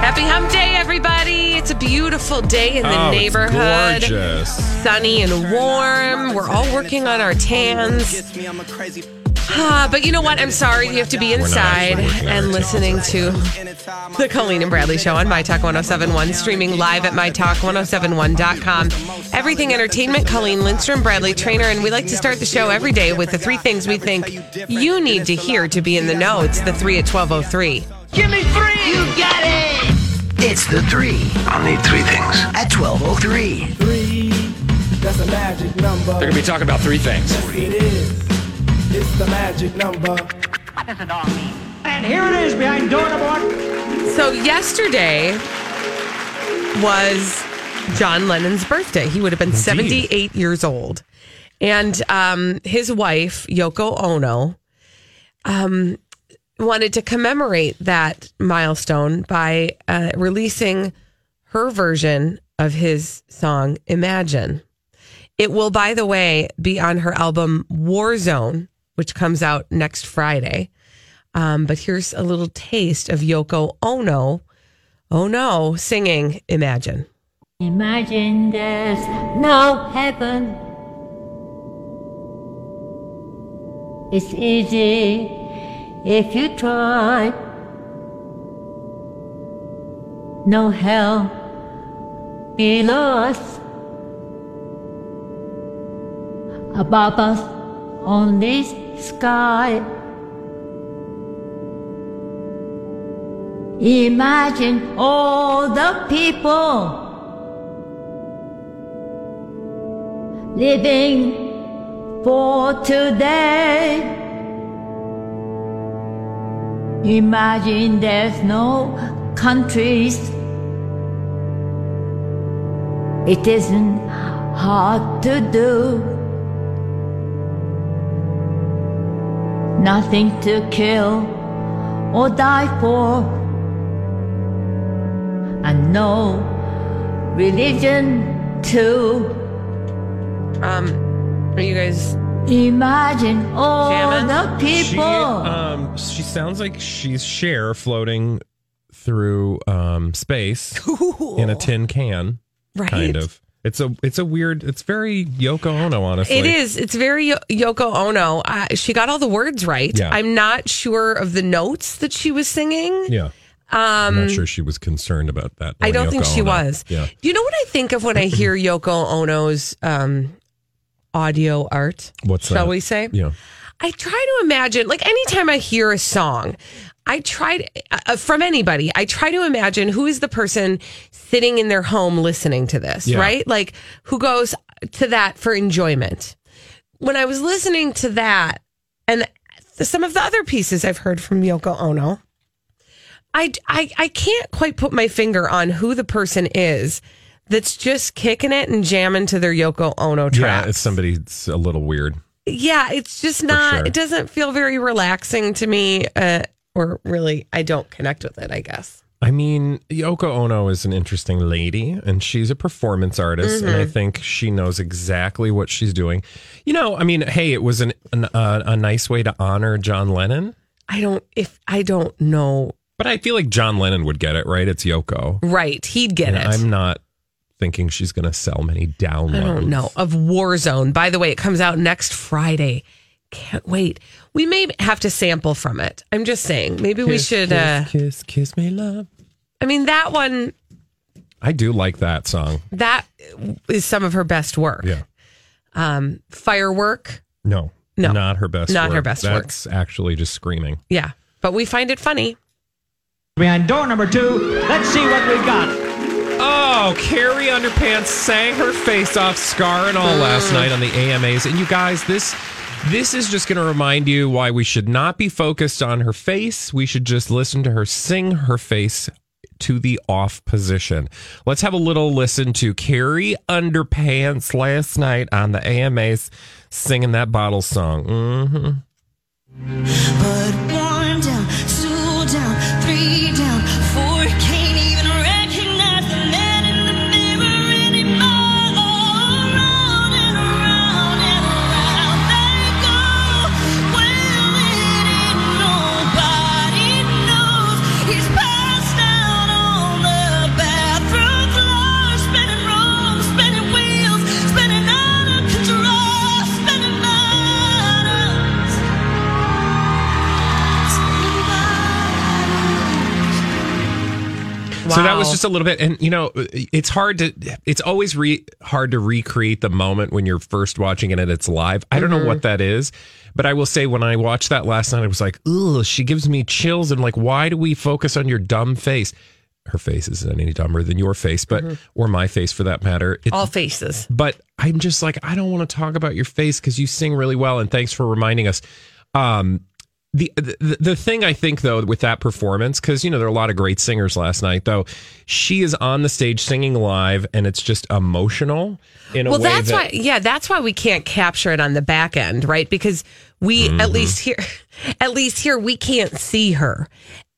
Happy Hump Day, everybody! It's a beautiful day in the Oh, it's neighborhood. gorgeous. Sunny and warm. We're all working on our tans. Ah, but you know what? I'm sorry you have to be inside working on and our listening to the Colleen and Bradley Show on My Talk 1071, streaming live at MyTalk1071.com. Everything Entertainment, Colleen Lindstrom, Bradley Traynor, and we like to start the show every day with the three things we think you need to hear to be in the know. It's the three at 1203. Give me three! You got it! It's the three. I'll need three things. At 1203. Three, that's a magic number. They're gonna be talking about three things. Yes, it is. It's the magic number. And here it is behind door number one. So yesterday was John Lennon's birthday. He would have been 78 years old. And um, his wife, Yoko Ono, um, wanted to commemorate that milestone by uh, releasing her version of his song, Imagine. It will, by the way, be on her album Warzone, which comes out next Friday. Um, but here's a little taste of Yoko Ono. Oh no, singing Imagine. Imagine there's no heaven. It's easy if you try. No hell below us. Above us, on only sky. Imagine all the people living for today. Imagine there's no countries. It isn't hard to do. Nothing to kill or die for. And no religion too. Um, are you guys Imagine all Jamming? the She, people. um, she sounds like she's Cher floating through um, space in a tin can, right? kind of. It's a it's a weird. It's very Yoko Ono, honestly. It is. It's very Yoko Ono. Uh, she got all the words right. Yeah. I'm not sure of the notes that she was singing. Yeah, I'm not sure she was concerned about that. Um, I don't knowing think she Ono. was. Yeah, Do you know what I think of when I hear Yoko Ono's um, audio art? What's shall that? we say? yeah. I try to imagine, like anytime I hear a song, I try to, uh, from anybody, I try to imagine who is the person sitting in their home listening to this, Yeah. right? Like who goes to that for enjoyment. When I was listening to that and some of the other pieces I've heard from Yoko Ono, I, I, I can't quite put my finger on who the person is that's just kicking it and jamming to their Yoko Ono track. Yeah, it's somebody that's a little weird. Yeah, it's just not. sure. It doesn't feel very relaxing to me, uh, or really, I don't connect with it. I guess. I mean, Yoko Ono is an interesting lady, and she's a performance artist, and I Mm-hmm. think she knows exactly what she's doing. You know, I mean, hey, it was an, an uh, a nice way to honor John Lennon, I don't. If I don't know, but I feel like John Lennon would get it, right? It's Yoko. right? He'd get And it. I'm not thinking she's going to sell many downloads. I don't know of Warzone. By the way, it comes out next Friday. Can't wait. We may have to sample from it. I'm just saying. Maybe we should. kiss, uh kiss, kiss me, love. I mean, that one. I do like that song. That is some of her best work. Yeah. Um, firework. No. No. Not her best Not work. her best work. That's actually just screaming. Yeah. But we find it funny. Behind door number two, let's see what we've got. Carrie Underpants sang her face off, scar and all, last night on the AMAs. And you guys, this this is just going to remind you why we should not be focused on her face. We should just listen to her sing her face to the off position. Let's have a little listen to Carrie Underpants last night on the AMAs singing that bottle song. hmm So that was just a little bit, and you know, it's hard to, it's always re, hard to recreate the moment when you're first watching it and it's live. I don't know what that is, but I will say when I watched that last night, I was like, ugh, she gives me chills, and like, why do we focus on your dumb face? Her face isn't any dumber than your face, but or my face for that matter. It, All faces. but I'm just like, I don't want to talk about your face because you sing really well, and thanks for reminding us. Um, the, the the thing I think though with that performance because you know there are a lot of great singers last night though she is on the stage singing live and it's just emotional in a Well, way that's that why, yeah, that's why we can't capture it on the back end, right? Because we, Mm-hmm. at least here, at least here, we can't see her.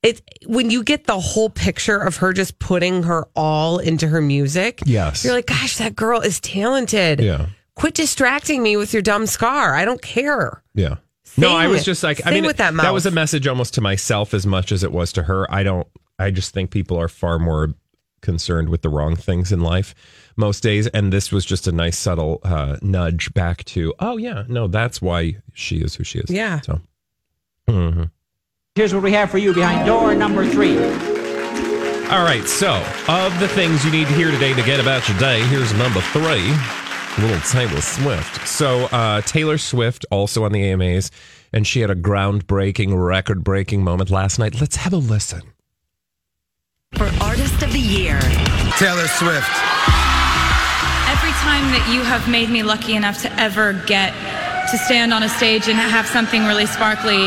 It when you get the whole picture of her just putting her all into her music. Yes. you're like, gosh, that girl is talented. Yeah. Quit distracting me with your dumb scar. I don't care. yeah no I was just like I mean with that that was a message almost to myself as much as it was to her I don't I just think people are far more concerned with the wrong things in life most days and this was just a nice subtle uh, nudge back to oh yeah no that's why she is who she is Yeah. so mhm. Here's what we have for you behind door number three. All right, so of the things you need to hear today to get about your day, here's number three. Little Taylor Swift. So uh, Taylor Swift also on the AMAs, and she had a groundbreaking, record-breaking moment last night. Let's have a listen. For Artist of the Year. Taylor Swift. Every time that you have made me lucky enough to ever get to stand on a stage and have something really sparkly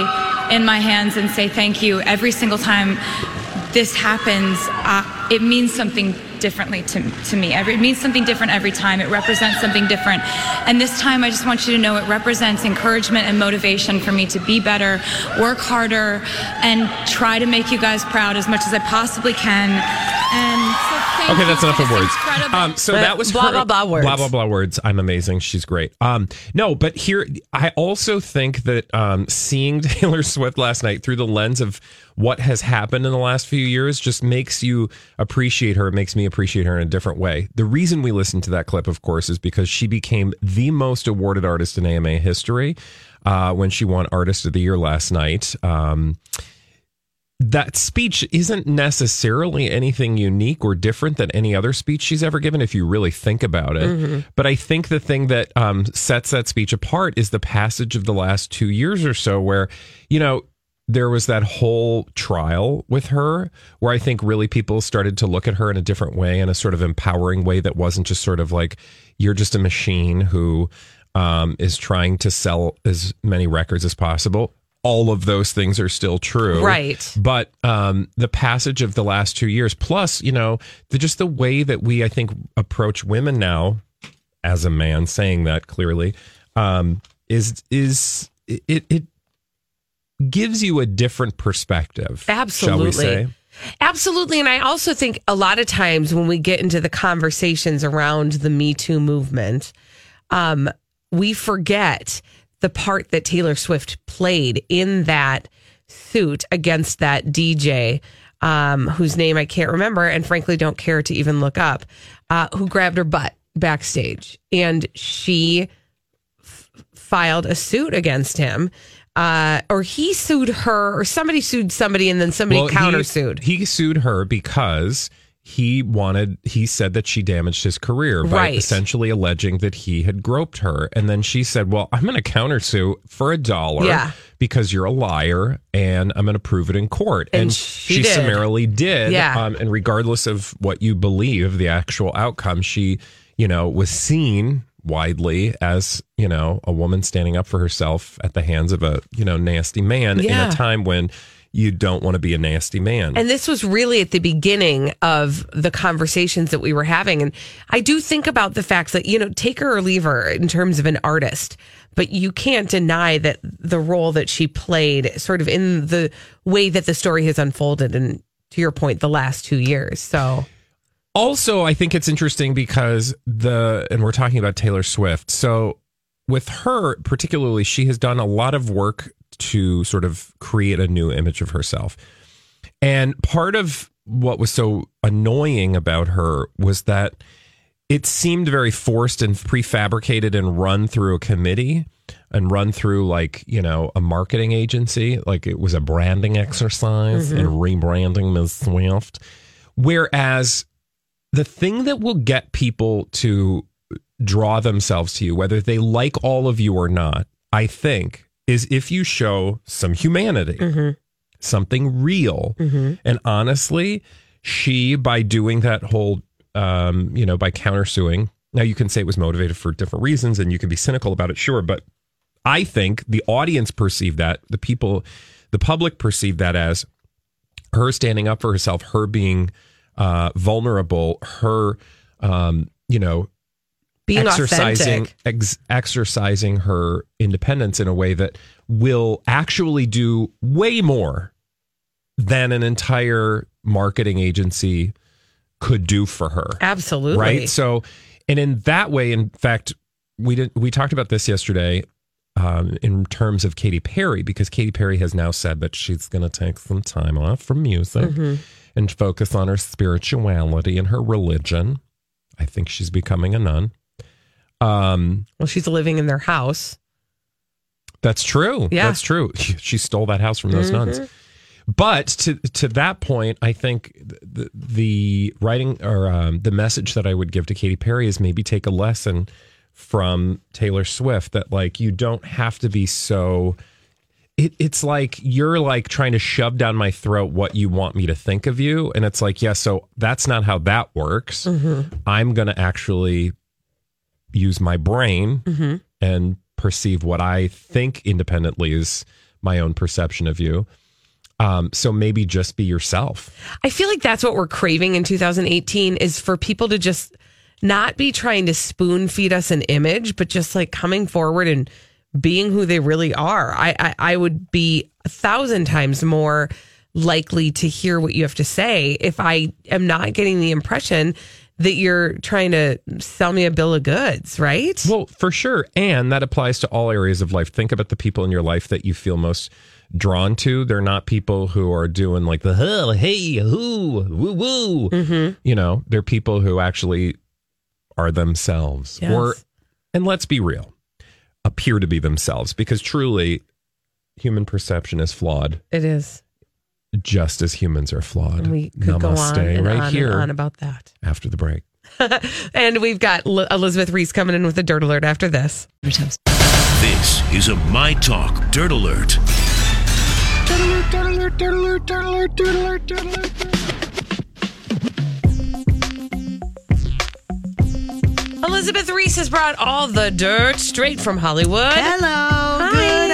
in my hands and say thank you, every single time this happens, uh, it means something differently to, to me. Every, it means something different every time. It represents something different. And this time, I just want you to know it represents encouragement and motivation for me to be better, work harder, and try to make you guys proud as much as I possibly can. And so thank Okay, that's for enough of words. Um, so that was blah, her- blah, blah words. Blah blah blah words. I'm amazing. She's great. Um, no, but here I also think that um, seeing Taylor Swift last night through the lens of what has happened in the last few years just makes you appreciate her. It makes me appreciate her in a different way. The reason we listened to that clip, of course, is because she became the most awarded artist in AMA history uh, when she won Artist of the Year last night. Um, that speech isn't necessarily anything unique or different than any other speech she's ever given if you really think about it Mm-hmm. but i think the thing that um, sets that speech apart is the passage of the last two years or so where you know there was that whole trial with her where i think really people started to look at her in a different way in a sort of empowering way that wasn't just sort of like you're just a machine who um, is trying to sell as many records as possible all of those things are still true Right. but um, the passage of the last two years, plus you know, the, just the way that we, I think, approach women now, as a man saying that clearly, um, is is it it gives you a different perspective. Shall we Absolutely. say? Absolutely. And I also think a lot of times when we get into the conversations around the Me Too movement, um, we forget the part that Taylor Swift played in that suit against that DJ, um, whose name I can't remember and frankly don't care to even look up, uh, who grabbed her butt backstage. And she f- filed a suit against him. Uh, or he sued her, or somebody sued somebody, and then somebody Well, he- countersued. He, sued her because he wanted he said that she damaged his career by Right. essentially alleging that he had groped her and then she said well i'm going to countersue for a dollar Yeah. because you're a liar and i'm going to prove it in court And and, she she, did. summarily did Yeah. um, and regardless of what you believe the actual outcome she you know was seen widely as you know a woman standing up for herself at the hands of a you know nasty man in a time when you don't want to be a nasty man And this was really at the beginning of the conversations that we were having. And I do think about the fact that, you know, take her or leave her in terms of an artist, but you can't deny that the role that she played sort of in the way that the story has unfolded. And to your point, the last two years. So, Also, I think it's interesting because the, and we're talking about Taylor Swift. So, with her, particularly, she has done a lot of work to sort of create a new image of herself. And part of what was so annoying about her was that it seemed very forced and prefabricated and run through a committee and run through like you know a marketing agency. Like it was a branding exercise mm-hmm. and rebranding ms swift. Whereas the thing that will get people to draw themselves to you whether they like all of you or not i think is if you show some humanity something real. And honestly she by doing that whole um, you know by countersuing now you can say it was motivated for different reasons and you can be cynical about it sure but i think the audience perceived that the people the public perceived that as her standing up for herself her being uh, vulnerable her um, you know being exercising ex- exercising her independence in a way that will actually do way more than an entire marketing agency could do for her. Absolutely. Right? So and in that way in fact we did we talked about this yesterday um, in terms of Katy Perry because Katy Perry has now said that she's going to take some time off from music and focus on her spirituality and her religion. I think she's becoming a nun. Um, well, she's living in their house. that's true. Yeah. That's true. She stole that house from those nuns. But to to that point, I think the, the writing or um, the message that I would give to Katy Perry is maybe take a lesson from Taylor Swift that like you don't have to be so. It, it's like you're like trying to shove down my throat what you want me to think of you, and it's like yeah, so that's not how that works. I'm gonna actually use my brain and perceive what I think independently is my own perception of you. Um, so maybe just be yourself. I feel like that's what we're craving in 2018 is for people to just not be trying to spoon feed us an image, but just like coming forward and being who they really are. I, I, I would be a thousand times more likely to hear what you have to say if I am not getting the impression that you're trying to sell me a bill of goods, right? Well, for sure. And that applies to all areas of life. Think about the people in your life that you feel most drawn to. They're not people who are doing like the hey, who, woo, woo. Mm-hmm. You know, they're people who actually are themselves. Yes. Or, and let's be real, appear to be themselves because truly human perception is flawed, It is. Just as humans are flawed. We could go on and right on here and on about that. after the break. And we've got L- Elizabeth Reese coming in with a dirt alert after this. This is a My Talk Dirt Alert. Elizabeth Reese has brought all the dirt straight from Hollywood. Hello.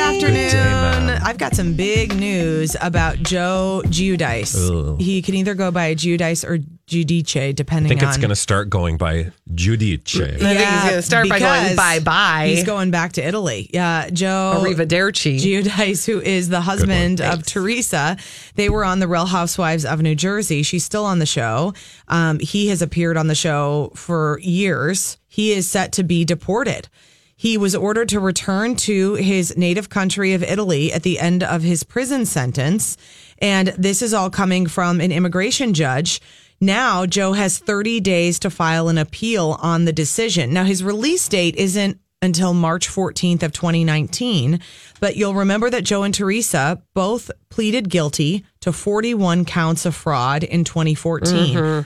Good afternoon. Day. I've got some big news about Joe Giudice. Ugh. He can either go by Giudice or Giudice, depending. I think on. it's going to start going by Judice. I think he's gonna start by going because bye-bye. He's going back to Italy. Yeah, Joe Arrivederci. Giudice, who is the husband of Teresa. They were on the Real Housewives of New Jersey. She's still on the show. Um, he has appeared on the show for years. He is set to be deported. He was ordered to return to his native country of Italy at the end of his prison sentence. And this is all coming from an immigration judge. Now, Joe has 30 days to file an appeal on the decision. Now, his release date isn't until March 14th of 2019, but you'll remember that Joe and Teresa both pleaded guilty to 41 counts of fraud in 2014.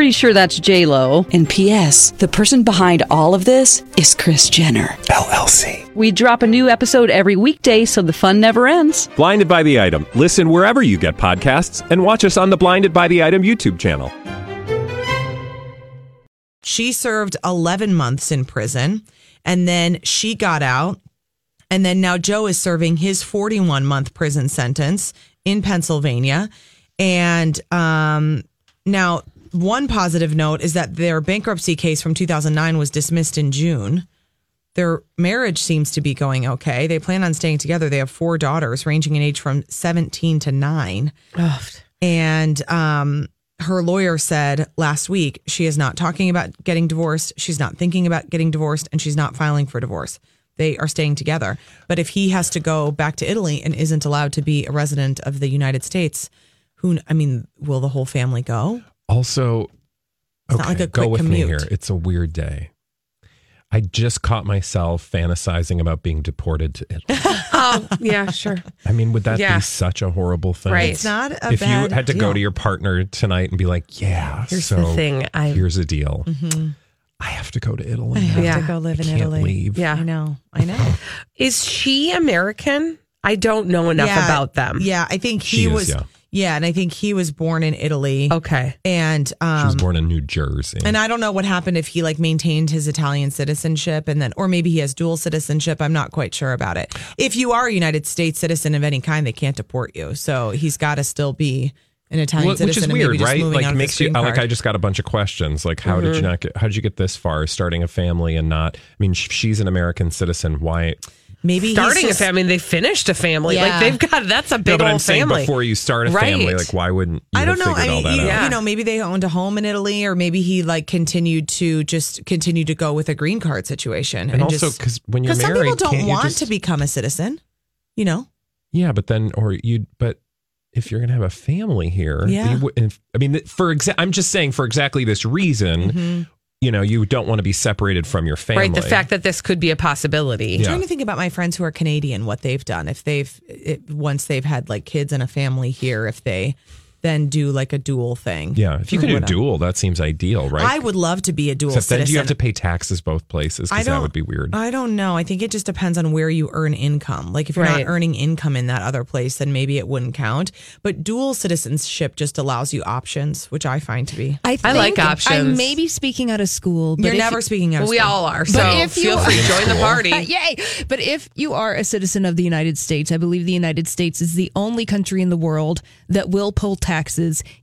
Pretty sure that's J Lo. And P.S. The person behind all of this is Kris Jenner LLC. We drop a new episode every weekday, so the fun never ends. Blinded by the item. Listen wherever you get podcasts, and watch us on the Blinded by the Item YouTube channel. She served 11 months in prison and then she got out. And then now Joe is serving his 41 month prison sentence in Pennsylvania. And um, now, one positive note is that their bankruptcy case from 2009 was dismissed in June. Their marriage seems to be going okay. They plan on staying together. They have four daughters ranging in age from 17 to 9. Ugh. And um, her lawyer said last week she is not talking about getting divorced. She's not thinking about getting divorced, and she's not filing for divorce. They are staying together. But if he has to go back to Italy and isn't allowed to be a resident of the United States, who, I mean, will the whole family go? Also, It's not like a go quick with me here. It's a weird day. I just caught myself fantasizing about being deported to Italy. Oh, yeah, sure. I mean, would that Yeah. be such a horrible thing? Right. It's not a if you had to go to your partner tonight and be like, "Yeah, Here's so the thing, I- here's a deal. Mhm. I have to go to Italy. I have now. to go live in I can't Italy. leave. Yeah. I know. I know. Is she American? I don't know enough Yeah, about them. Yeah, I think he She is, was. yeah. Yeah. and I think he was born in Italy. Okay. And She was um, born in New Jersey. and I don't know what happened if he like maintained his Italian citizenship and then, or maybe he has dual citizenship. I'm not quite sure about it. If you are a United States citizen of any kind, they can't deport you. So he's got to still be an Italian Well, which is and weird, right? Like makes you green like. I just got a bunch of questions. Like how did you Mhm. not get? How did you get this far? Starting a family and not? I mean, she's an American citizen. Why? Maybe Starting just- a family, they finished a family. Yeah. Like they've got that's a No, big but I'm old saying family. before you start a family, like why wouldn't you I don't have know. I figured all mean, that you, you know, maybe they owned a home in Italy, or maybe he like continued to just continue to go with a green card situation, And also just- because when you're Because some people don't want just- to become a citizen. You know, Yeah, but then or you but if you're gonna have a family here, Yeah. you if- I mean, for exa- I'm just saying for exactly this reason, Mm-hmm. You know, you don't want to be separated from your family. Right. The fact that this could be a possibility. I'm trying to think about my friends who are Canadian, what they've done if they've it, once they've had like kids and a family here, if they then do like a dual thing. Yeah, if you or could do whatever. dual, that seems ideal, right? I would love to be a dual Except then you have to pay taxes both places because that would be weird. I don't know. I think it just depends on where you earn income. Like if you're Right. not earning income in that other place, then maybe it wouldn't count. But dual citizenship just allows you options, which I find to be. I I, like options. I may be speaking out of school. But You're if- never speaking out of we all are. But So if you feel are- free to join the party. Yay! But if you are a citizen of the United States, I believe the United States is the only country in the world that will pull taxes,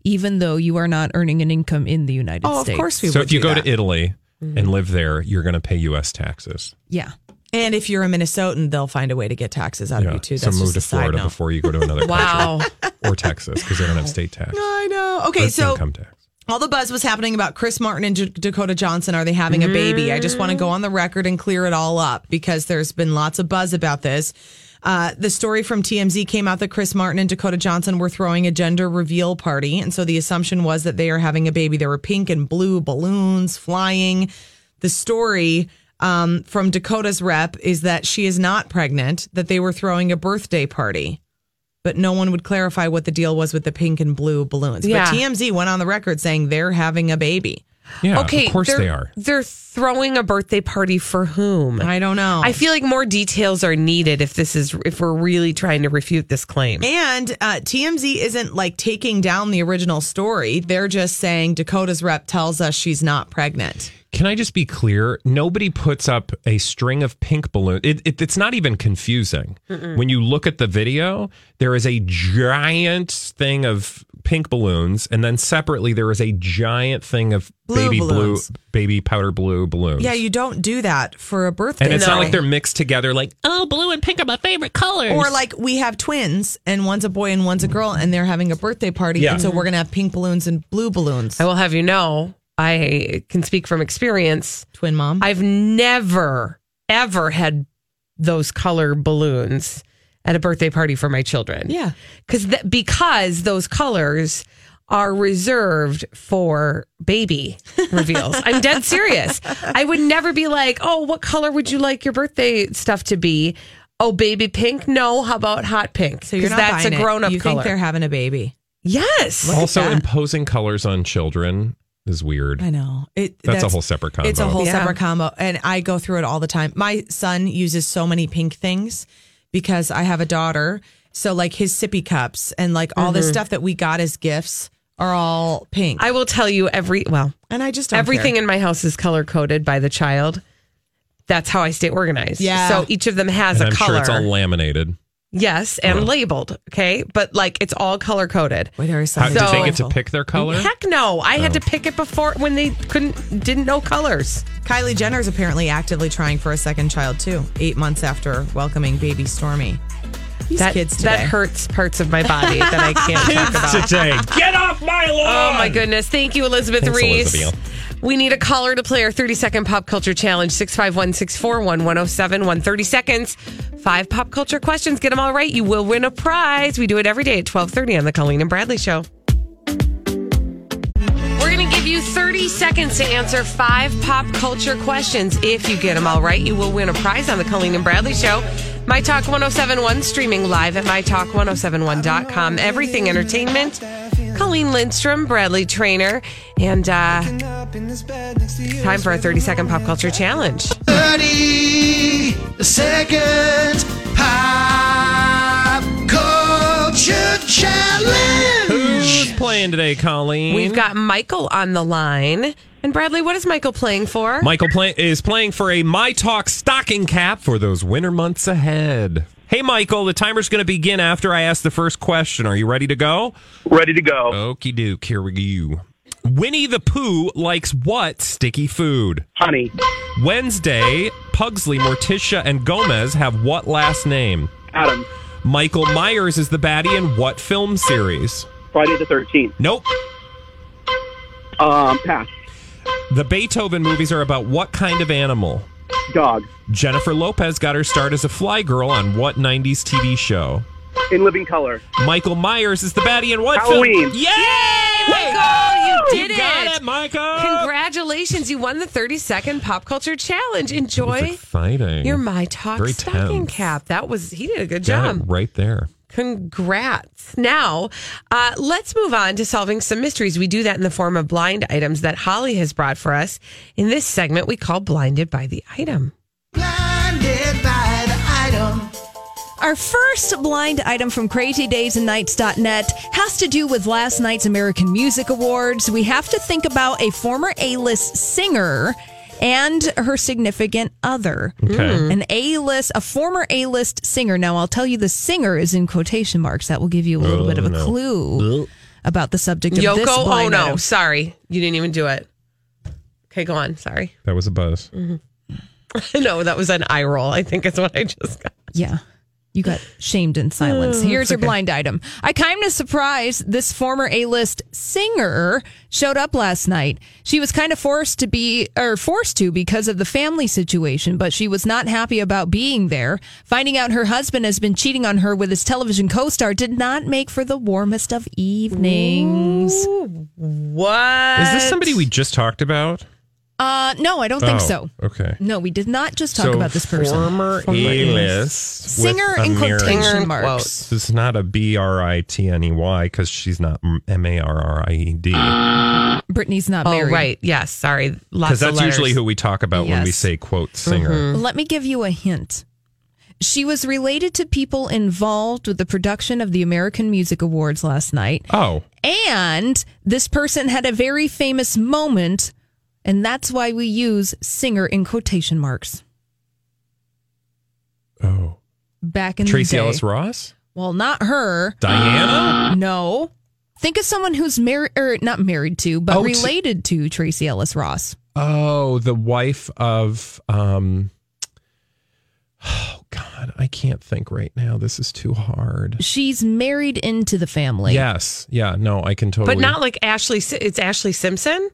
even though you are not earning an income in the United Oh, of course we so would if you do go that. to Italy Mm-hmm. and live there, you're going to pay U.S. taxes. Yeah. And if you're a Minnesotan, they'll find a way to get taxes out of you too. so move just to a Florida before you go to another country. Wow. country or Texas because they don't have state tax. I know. Okay, Or so income tax. all the buzz was happening about Chris Martin and J- Dakota Johnson. Are they having a baby? I just want to go on the record and clear it all up because there's been lots of buzz about this. Uh, the story from TMZ came out that Chris Martin and Dakota Johnson were throwing a gender reveal party. And so the assumption was that they are having a baby. There were pink and blue balloons flying. The story um, from Dakota's rep is that she is not pregnant, that they were throwing a birthday party. But no one would clarify what the deal was with the pink and blue balloons. Yeah. But TMZ went on the record saying they're having a baby. Yeah, okay, of course they're, they are. Throwing a birthday party for whom? I don't know. I feel like more details are needed if this is if we're really trying to refute this claim. And uh, TMZ isn't like taking down the original story. They're just saying Dakota's rep tells us she's not pregnant. Can I just be clear? Nobody puts up a string of pink balloons. It, it, it's not even confusing. When you look at the video, there is a giant thing of pink balloons, and then separately there is a giant thing of Blue baby balloons. blue, baby powder blue balloons. Yeah, you don't do that for a birthday. and it's not like they're mixed together. Like Oh, blue and pink are my favorite colors. Or like we have twins and one's a boy and one's a girl and they're having a birthday party. Yeah. And so we're going to have pink balloons and blue balloons. I will have you know, I can speak from experience. Twin mom. I've never, ever had those color balloons at a birthday party for my children. Yeah. Cause th- because those colors are reserved for baby reveals. I'm dead serious. I would never be like, oh, what color would you like your birthday stuff to be? Oh, baby pink? No. How about hot pink? So you're not that's a grown up You color. think they're having a baby. yes. also imposing colors on children is weird. I know. It, That's a whole separate combo. It's a whole Yeah. separate combo. And I go through it all the time. My son uses so many pink things because I have a daughter. So, like his sippy cups and like all this Mhm. stuff that we got as gifts are all pink. I will tell you every, well, and I just don't everything care. in my house is color coded by the child. That's how I stay organized. Yeah. So each of them has and a I'm color. sure it's all laminated. Yes, and labeled. Okay, but like it's all color coded. Wait, there is How, something. did they get to pick their color? Heck no! I had Oh. to pick it before when they couldn't didn't know colors. Kylie Jenner is apparently actively trying for a second child too. Eight months after welcoming baby Stormi. These that kids today. that hurts parts of my body that I can't talk about. Today, get off my lawn! Oh my goodness! Thank you, Elizabeth Thanks, Reese. Elizabeth. We need a caller to play our 30 second pop culture challenge 651 641 1071. 30 seconds, five pop culture questions. Get them all right. You will win a prize. We do it every day at 1230 on the Colleen and Bradley Show. We're going to give you 30 seconds to answer five pop culture questions. If you get them all right, you will win a prize on the Colleen and Bradley Show. My Talk 1071, streaming live at mytalk1071.com. Everything Entertainment. Colleen Lindstrom, Bradley Traynor, and uh, time for a 30 second pop culture challenge. 30 second pop culture challenge. Who's playing today, Colleen? We've got Michael on the line. And Bradley, what is Michael playing for? Michael play- is playing for a My Talk stocking cap for those winter months ahead. Hey, Michael, the timer's going to begin after I ask the first question. Are you ready to go? Ready to go. Okie doke, here we go. Winnie the Pooh likes what sticky food? Honey. Wednesday, Pugsley, Morticia, and Gomez have what last name? Adam. Michael Myers is the baddie in what film series? Friday the 13th. Nope. Um, pass. The Beethoven movies are about what kind of animal? Dog. Jennifer Lopez got her start as a fly girl on what 90s TV show? In living color. Michael Myers is the baddie in what Halloween. film? Yay! Michael, you did You it. got it, Michael. Congratulations. You won the 30 second pop culture challenge. Enjoy Exciting. your My Talk Very stocking tense. cap. That was, he did a good Got job. it right there. Congrats. Now, uh, let's move on to solving some mysteries. We do that in the form of blind items that Holly has brought for us. In this segment, we call Blinded by the Item. Blinded by the item. Our first blind item from crazydaysandnights.net has to do with last night's American Music Awards. We have to think about a former A-list singer and her significant other. Okay. Mm. An A-list, a former A-list singer. Now, I'll tell you the singer is in quotation marks. That will give you a little Oh, bit of a no. clue about the subject of this Yoko blind Ono. item. Sorry, you didn't even do it. Okay, go on. Sorry. That was a buzz. no, that was an eye roll. I think is what I just got. Yeah. You got shamed in silence. Oh, Here's it's your okay. blind item. I kind of surprised this former A-list singer showed up last night. She was kind of forced to be or forced to because of the family situation, but she was not happy about being there. Finding out her husband has been cheating on her with his television co-star did not make for the warmest of evenings. What? Is this somebody we just talked about? Uh no, I don't think Oh, so. Okay. No, we did not just talk so about this person. Former A-list. Singer in quotation marks. This is not a B R I T N E Y because she's not M A R R I E D. Brittany's not Oh, married. right. Yes. Sorry. Because that's letters. usually who we talk about when we say quote singer. Mm-hmm. Let me give you a hint. She was related to people involved with the production of the American Music Awards last night. Oh, And this person had a very famous moment, and that's why we use singer in quotation marks. oh, Back in Tracy the day. Ellis Ross, Well, not her. Diana. No. Think of someone who's married or not married to, but Oh, to- related to Tracee Ellis Ross. Oh, the wife of um Oh God, I can't think right now. This is too hard. She's married into the family. Yes. Yeah, no, I can totally But not like Ashley. It's Ashlee Simpson.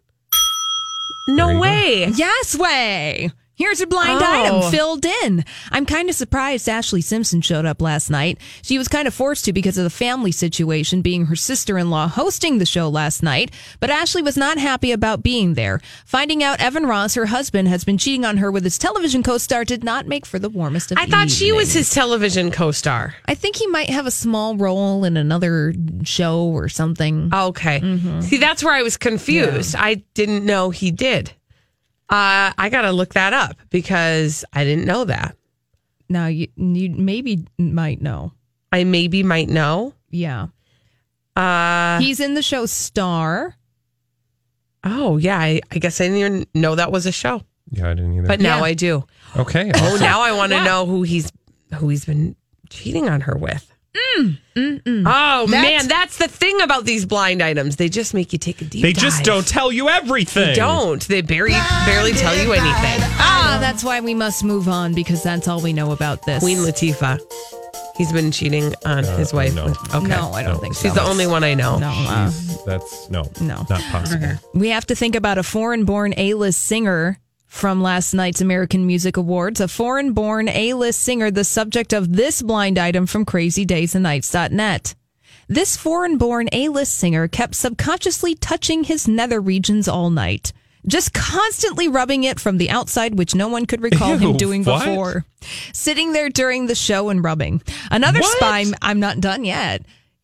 No There go. way. Yes way. Here's a blind Oh. item filled in. I'm kind of surprised Ashlee Simpson showed up last night. She was kind of forced to because of the family situation, being her sister in law hosting the show last night. But Ashley was not happy about being there. Finding out Evan Ross, her husband, has been cheating on her with his television co star did not make for the warmest of I thought she was his television co-star. I think he might have a small role in another show or something. Okay. Mm-hmm. See, that's where I was confused. I didn't know he did. Uh, I got to look that up because I didn't know that. Now you you maybe might know. I maybe might know. Yeah. Uh, He's in the show Star. oh, yeah. I, I guess I didn't even know that was a show, Yeah, I didn't either. but now Yeah. I do. okay. Oh, awesome. now I want to know who he's who he's been cheating on her with. Oh man, that's the thing about these blind items. They just make you take a deep. They just don't tell you everything. They don't. They barely barely tell you anything. Ah, that's why we must move on because that's all we know about this. Queen Latifah. He's been cheating on his wife. no. with- okay. No, I don't No. think so. She's the only one I know. No, uh, That's no. No. Not possible. we have to think about a foreign-born A-list singer from last night's American Music Awards. A foreign-born A-list singer, the subject of this blind item from CrazyDaysAndNights.net. This foreign-born A-list singer kept subconsciously touching his nether regions all night. Just constantly rubbing it from the outside, which no one could recall him doing what? before. Sitting there during the show and rubbing. Another What? spy, I'm not done yet.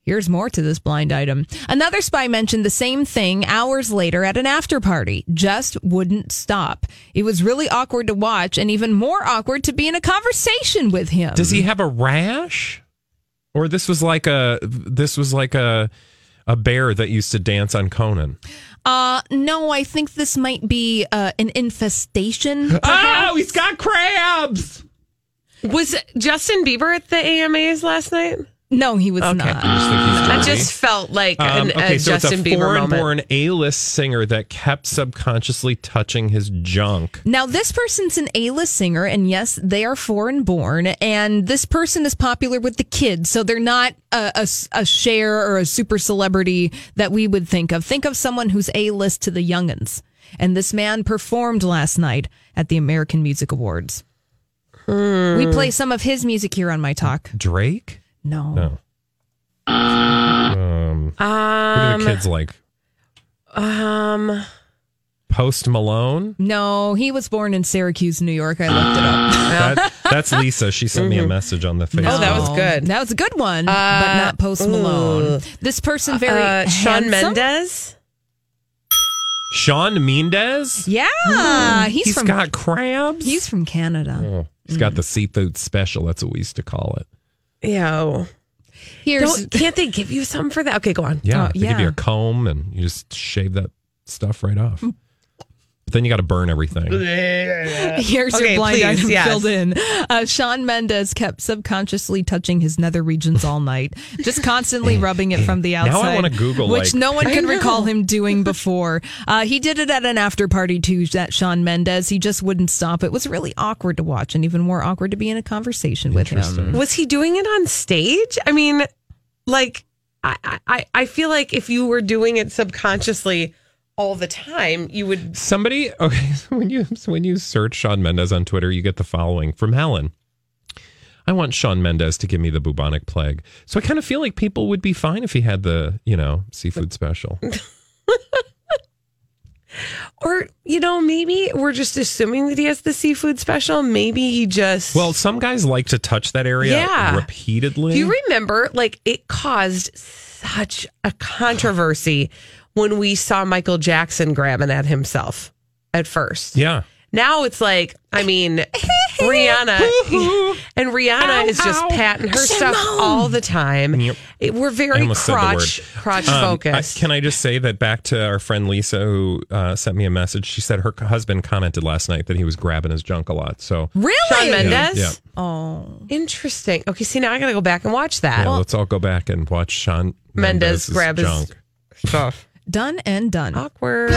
Here's more to this blind item. Another spy mentioned the same thing hours later at an after party. Just wouldn't stop. It was really awkward to watch and even more awkward to be in a conversation with him. Does he have a rash? Or this was like a this was like a a bear that used to dance on Conan. Uh, no, I think this might be uh, an infestation. Oh, he's got crabs. Was Justin Bieber at the AMAs last night? No, he was Okay. not. I just think he's That just felt like Um, an, okay, a so Justin it's a Bieber moment. foreign-born A-list singer that kept subconsciously touching his junk. Now, this person's an A-list singer, and yes, they are foreign born, and this person is popular with the kids, so they're not a, a, a Cher or a super celebrity that we would think of. Think of someone who's A-list to the youngins. And this man performed last night at the American Music Awards. We play some of his music here on my talk. Drake? No. No. Um, who do Um, the kids like? um, Post Malone? No, he was born in Syracuse, New York. I looked it up. That, that's Lisa. She sent me a message on the Facebook. Oh, that was good. That was a good one, but not Post Malone. This person very uh, Shawn Mendes. Shawn Mendes? Yeah, he's, he's from got crabs. he's from Canada. Oh, he's got the seafood special. That's what we used to call it. Yeah. Here's Don't, can't they give you something for that? Okay, go on. Yeah, Oh, they give you yeah. a comb and you just shave that stuff right off. But then you got to burn everything. Here's Okay, your blind please, item yes. filled in. Uh, Shawn Mendes kept subconsciously touching his nether regions all night, just constantly rubbing it from the outside. Now I outside. wanna Google, which like- no one I could recall him doing before. Uh, he did it at an after party too. That Shawn Mendes, he just wouldn't stop. It was really awkward to watch, and even more awkward to be in a conversation with him. Was he doing it on stage? I mean, like, I, I, I feel like if you were doing it subconsciously all the time, you would. Somebody, okay, so when you so when you search Shawn Mendes on Twitter, you get the following from Helen. I want Shawn Mendes to give me the bubonic plague. So I kind of feel like people would be fine if he had the, you know, seafood special. Or, you know, maybe we're just assuming that he has the seafood special. Maybe he just. Well, some guys like to touch that area Yeah. repeatedly. Do you remember, like, it caused such a controversy when we saw Michael Jackson grabbing at himself at first. yeah. Now it's like, I mean, Rihanna and Rihanna is just patting her stuff all the time. Yep. It- we're very almost said the crotch word. crotch Um, I- can I just say that back to our friend Lisa, who uh, sent me a message? She said her husband commented last night that he was grabbing his junk a lot. So Really? Shawn Mendes. Yeah. Oh, Interesting. Okay, see now I got to go back and watch that. yeah, let's all go back and watch Shawn Mendes Mendes's grab his junk. stuff. Done and done. Awkward.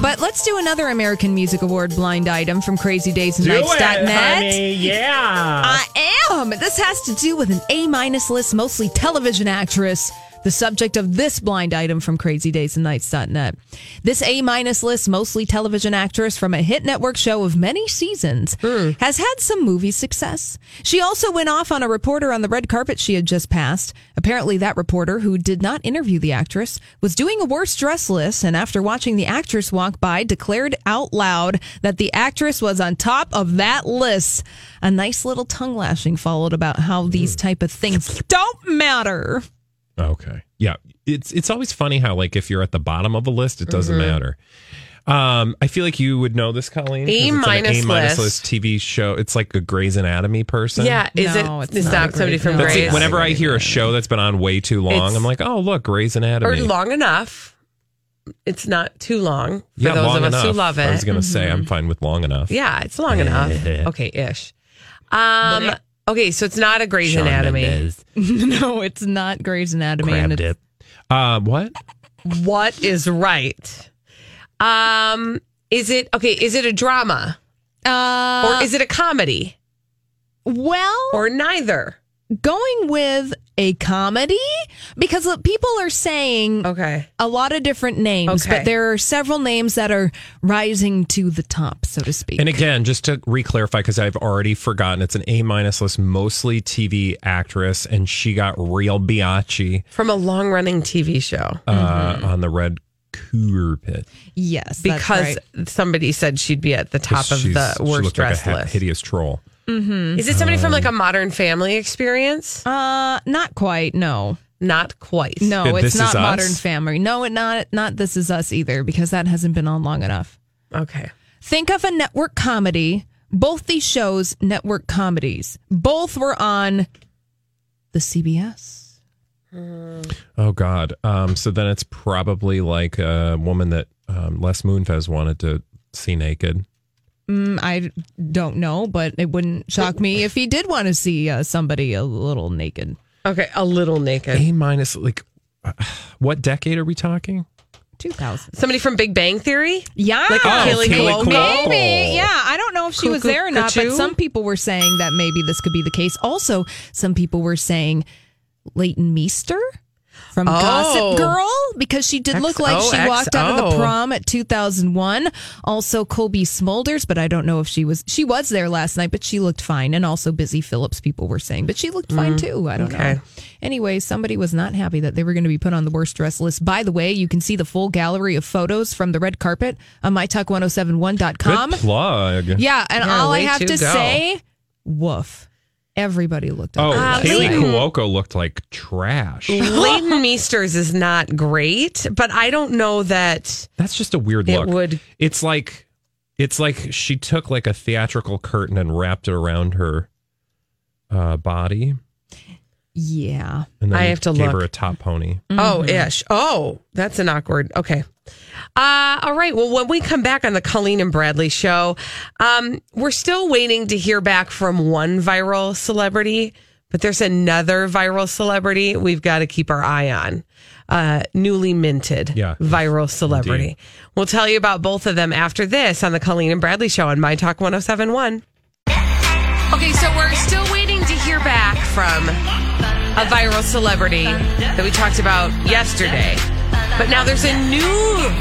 But let's do another American Music Award blind item from crazydaysandnights.net. Yeah. I am. This has to do with an A minus list, mostly television actress. The subject of this blind item from crazydaysandnights.net. This A minus list, mostly television actress from a hit network show of many seasons, hmm. has had some movie success. She also went off on a reporter on the red carpet she had just passed. Apparently, that reporter, who did not interview the actress, was doing a worst dress list and after watching the actress walk by, declared out loud that the actress was on top of that list. A nice little tongue lashing followed about how these hmm. type of things don't matter. Okay. Yeah. It's it's always funny how like if you're at the bottom of a list, it doesn't Mhm. matter. Um, I feel like you would know this, Colleen. A minus A minus list. list TV show. It's like a Grey's Anatomy person. Yeah, is No, it? it's Is not that somebody from no. Grey's? it. Whenever I hear a show that's been on way too long, It's- I'm like, oh look, Grey's Anatomy, or long enough. It's not too long for yeah, those long of us enough. who love it. I was gonna say I'm fine with long enough. Yeah, it's long enough. Okay, ish. Um. Okay, so it's not a Grey's Shawn Anatomy. Mendes. no, it's not Grey's Anatomy. and Grabbed it's, it. Uh, what? What is right? Um. Is it okay? Is it a drama Uh, or is it a comedy well, or neither? Going with a comedy because look, people are saying Okay. a lot of different names, Okay. but there are several names that are rising to the top, so to speak. And again, just to re-clarify, because I've already forgotten, it's an A minus list, mostly TV actress, and she got real biatchy From a long running TV show. uh, on the red carpet. yes, because right. somebody said she'd be at the top of the worst looked like a dressed ha- list. hideous troll. Is it somebody from like a Modern Family experience? Uh, not quite. No, Not quite. no, Good, it's This not Is Us? Modern Family. No, it not not This Is Us either because that hasn't been on long enough. Okay. Think of a network comedy. Both these shows, network comedies, both were on the CBS. Oh God. Um, so then it's probably like a woman that um, Les Moonves wanted to see naked. Mm, I don't know, but it wouldn't shock me if he did want to see uh, somebody a little naked. Okay. A little naked. A minus, like, uh, what decade are we talking? 2000. Somebody from Big Bang Theory? Yeah. Like Oh, Kaley Kaley Cuoco? Cuoco. Maybe. Yeah. I don't know if she was there or not, but some people were saying that maybe this could be the case. Also, some people were saying Leighton Meester from Oh. Gossip Girl because she did look like she XO. walked out of the prom at 2001. Also, Cobie Smulders, but I don't know if she was she was there last night, but she looked fine. And also Busy Phillips, people were saying, but she looked fine too. I don't Mm, okay. know. Anyway, somebody was not happy that they were going to be put on the worst dress list. By the way, you can see the full gallery of photos from the red carpet on mytalk1071.com. Good plug. Yeah, and Yeah, all I have to to go. say, woof. Everybody looked Oh, up. Kaley Leighton. Cuoco looked like trash. Leighton Meesters is not great, but I don't know that That's just a weird it look. would. It's like it's like she took like a theatrical curtain and wrapped it around her uh, body, yeah. and then I have to gave look. her a top pony. Oh, ish. Oh, that's an awkward. Okay. Uh, all right. Well, when we come back on the Colleen and Bradley show, um, we're still waiting to hear back from one viral celebrity, but there's another viral celebrity we've got to keep our eye on. Uh, newly minted Yeah. viral celebrity. We'll tell you about both of them after this on the Colleen and Bradley show on My Talk 1071. Okay, so we're still waiting to hear back from a viral celebrity that we talked about yesterday. But now there's a new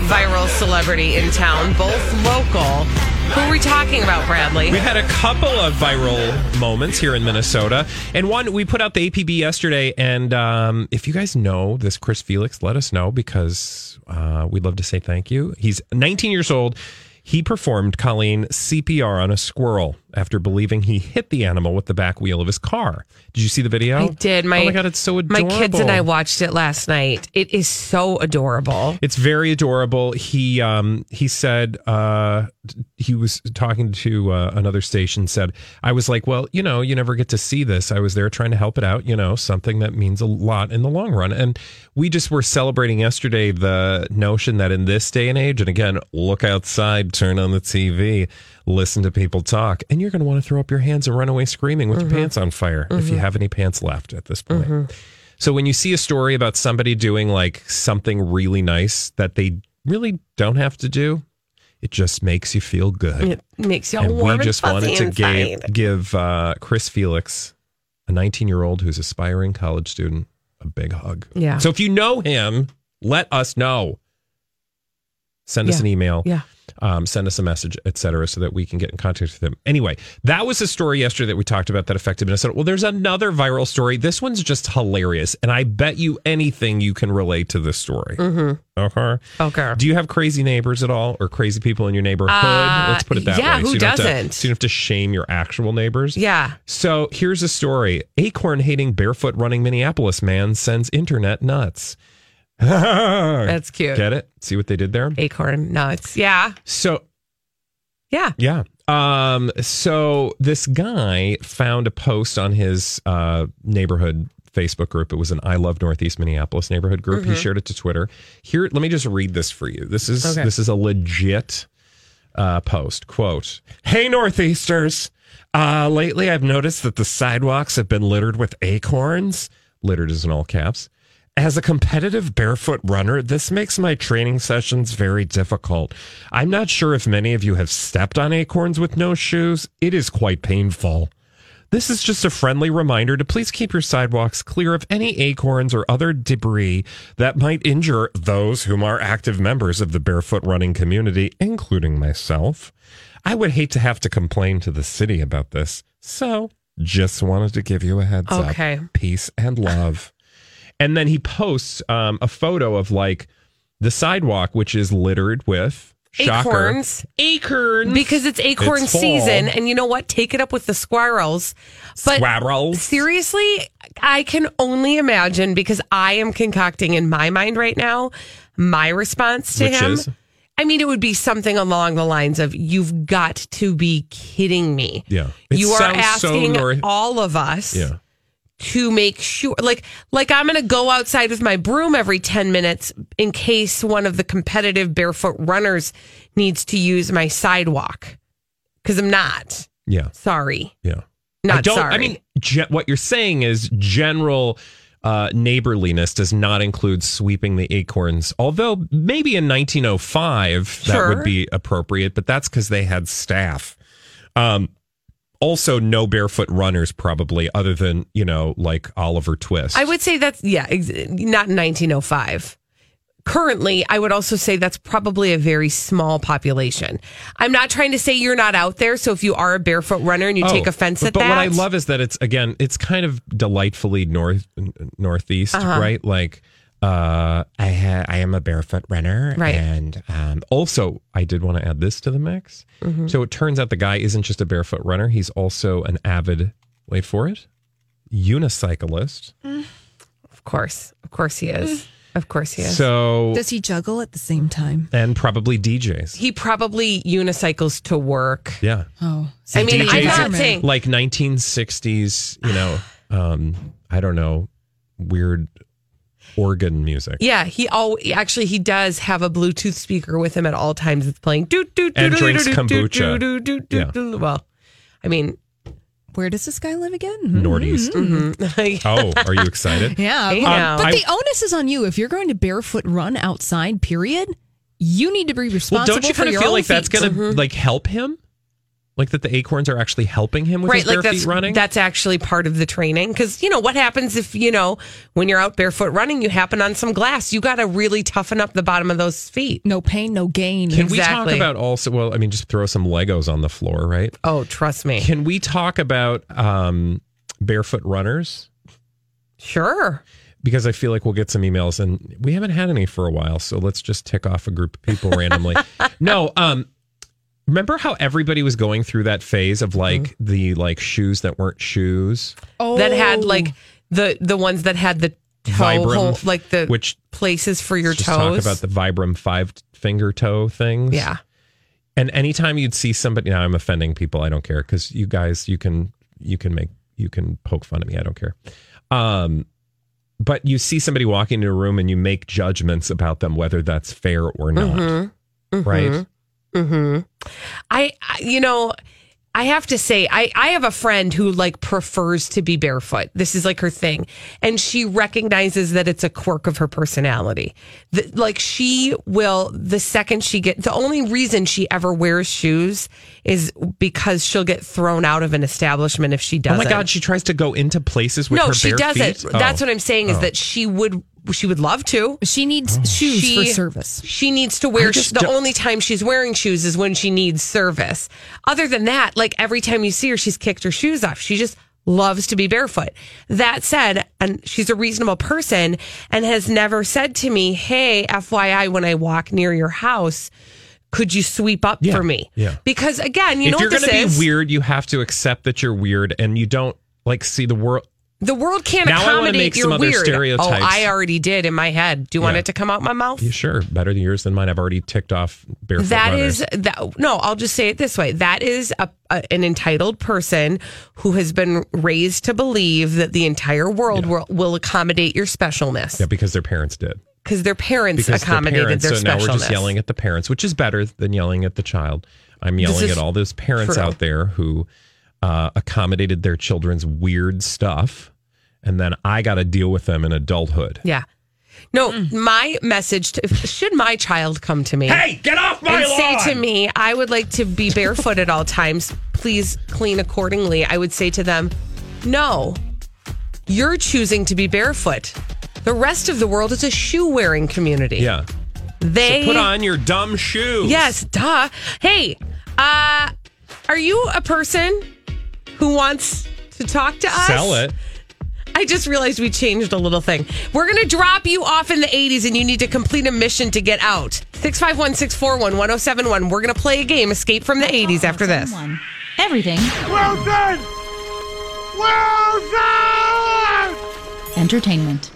viral celebrity in town, both local. Who are we talking about, Bradley? We've had a couple of viral moments here in Minnesota, and one we put out the APB yesterday. And um, if you guys know this Chris Felix, let us know because uh, we'd love to say thank you. He's 19 years old. He performed Colleen CPR on a squirrel after believing he hit the animal with the back wheel of his car. Did you see the video? I did. My, oh my god, it's so adorable. My kids and I watched it last night. It is so adorable. It's very adorable. He um he said uh he was talking to uh, another station said I was like, "Well, you know, you never get to see this. I was there trying to help it out, you know, something that means a lot in the long run." And we just were celebrating yesterday the notion that in this day and age and again, look outside, turn on the TV, listen to people talk, and you're going to want to throw up your hands and run away screaming with your mm-hmm. pants on fire if you mm-hmm. have any pants left at this point. Mm-hmm. So when you see a story about somebody doing like something really nice that they really don't have to do, it just makes you feel good. It makes you all and warm we just wanted to inside. give uh, Chris Felix, a 19 year old who's aspiring college student, a big hug. Yeah. So if you know him, let us know. Send us an email. Yeah. Um, send us a message, etc., so that we can get in contact with them. Anyway, that was the story yesterday that we talked about that affected Minnesota. Well, there's another viral story. This one's just hilarious, and I bet you anything you can relate to this story. Mm-hmm. Okay. Okay. Do you have crazy neighbors at all, or crazy people in your neighborhood? Uh, Let's put it that yeah, way. who don't to- doesn't? so you don't have to shame your actual neighbors. Yeah. So here's a story: acorn hating barefoot running Minneapolis man sends internet nuts. That's cute. Get it? See what they did there? Acorn nuts. Yeah. So Yeah. yeah. Um, so this guy found a post on his uh, neighborhood Facebook group. It was an I Love Northeast Minneapolis neighborhood group. He Mhm. shared it to Twitter. Here, let me just read this for you. This is Okay. this is a legit uh, post. Quote: Hey Northeasters. Uh, lately, I've noticed that the sidewalks have been littered with acorns. Littered is in all caps. As a competitive barefoot runner, this makes my training sessions very difficult. I'm not sure if many of you have stepped on acorns with no shoes. It is quite painful. This is just a friendly reminder to please keep your sidewalks clear of any acorns or other debris that might injure those whom are active members of the barefoot running community, including myself. I would hate to have to complain to the city about this, so just wanted to give you a heads Okay. up. Peace and love. And then he posts um, a photo of like the sidewalk, which is littered with shocker, Acorns. acorns Because it's acorn It's season. And you know what? Take it up with the squirrels. But Squirrels. seriously, I can only imagine because I am concocting in my mind right now my response to Which him. is? I mean, it would be something along the lines of, You've got to be kidding me. Yeah. It you are sounds so asking all of us Yeah. To make sure like like I'm going to go outside with my broom every 10 minutes in case one of the competitive barefoot runners needs to use my sidewalk cuz I'm not. Yeah. Sorry. Yeah. Not I don't, sorry. I mean, ge- what you're saying is general uh, neighborliness does not include sweeping the acorns. Although maybe in 1905 that would be appropriate, but that's because they had staff. Um, also, no barefoot runners, probably, other than you know, like Oliver Twist. I would say that's yeah, ex- not in 1905. Currently, I would also say that's probably a very small population. I'm not trying to say you're not out there. So if you are a barefoot runner and you Oh, take offense but, at but that, what I love is that it's again, it's kind of delightfully north northeast, Uh-huh. right? Like, uh, I ha- I am a barefoot runner, Right. And um, also, I did want to add this to the mix. Mhm. So it turns out the guy isn't just a barefoot runner; he's also an avid. Wait for it, unicyclist. of course, of course he is. Of course he is. So Does he juggle at the same time? and probably DJs. he probably unicycles to work. Yeah. Oh, I mean, I'm not in, saying like 1960s. You know, um, I don't know, weird organ music. Yeah, he all actually he does have a Bluetooth speaker with him at all times. It's playing doot doot And doot, drinks doot, doot, doot, kombucha. doot, doot, doot, Yeah. doot. Well, I mean, Where does this guy live again? Mm-hmm. Northeast. mhm. Mm-hmm. Oh, are you excited? Yeah, Hey, but, now. but I- the onus is on you. If you're going to barefoot run outside, period, you need to be Well, responsible don't you for kind of your feel own like that's feet. going to mm-hmm. like help him? Like that the acorns are actually helping him with right, his like bare that's feet running? that's actually part of the training. Because you know what happens if you know when you're out barefoot running, you happen on some glass. You got to really toughen up the bottom of those feet. No pain, no gain. Can we talk about also? Well, I mean, just throw some Legos on the floor, right? Oh, trust me. Can we talk about um, barefoot runners? Sure. Because I feel like we'll get some emails, and we haven't had any for a while. So let's just tick off a group of people randomly. No, um, remember how everybody was going through that phase of like Mm-hmm. the like shoes that weren't shoes, Oh, That had like the the ones that had the toe Vibram, hole, like the which places for your just toes. talk about the Vibram five finger toe things. yeah. And anytime you'd see somebody, now I'm offending people. I don't care because you guys, you can, you can make, you can poke fun at me. I don't care. Um, but you see somebody walking into a room and you make judgments about them, whether that's fair or not. Mhm. Right? Hmm I, I, you know, I have to say, I, I have a friend who like prefers to be barefoot. This is like her thing. And she recognizes that it's a quirk of her personality. That like she will, the second she get, the only reason she ever wears shoes is because she'll get thrown out of an establishment if she doesn't. Oh my God, she tries to go into places with no, her she doesn't. feet? That's Oh. what I'm saying is Oh. that she would, she would love to. She needs oh. shoes for service. She needs to wear. I the don't- only time she's wearing shoes is when she needs service. Other than that, like every time you see her, she's kicked her shoes off. She just loves to be barefoot. That said, and she's a reasonable person and has never said to me, "Hey, FYI, when I walk near your house." Could you sweep up Yeah, for me? yeah. Because again, you if know if you're what gonna be weird, you have to accept that you're weird, and you don't like see the world. The world can't Now accommodate your weird. stereotypes. Oh, I already did in my head. Do you want it to come out my mouth? Yeah, sure, better than yours than mine. I've already ticked off barefoot That runners. is that. No, I'll just say it this way: that is a, a, an entitled person who has been raised to believe that the entire world will, will accommodate your specialness yeah, because their parents did. because their parents Because their accommodated parents, their so now specialness. we're just yelling at the parents, which is better than yelling at the child. I'm yelling at all those parents true. out there who uh, accommodated their children's weird stuff, and then I got to deal with them in adulthood. Yeah. No, my message to should my child come to me. Hey, get off my and say to me, I would like to be barefoot at all times. Please clean accordingly. I would say to them, No, you're choosing to be barefoot. The rest of the world is a shoe wearing community. Yeah. They So put on your dumb shoes. Yes, duh. Hey, uh, are you a person who wants to talk to us? Sell it. I just realized we changed a little thing. We're going to drop you off in the 80s and you need to complete a mission to get out. 651 641 1071. We're going to play a game, Escape from the 80s, after this. Everything Wilson! Wilson! entertainment.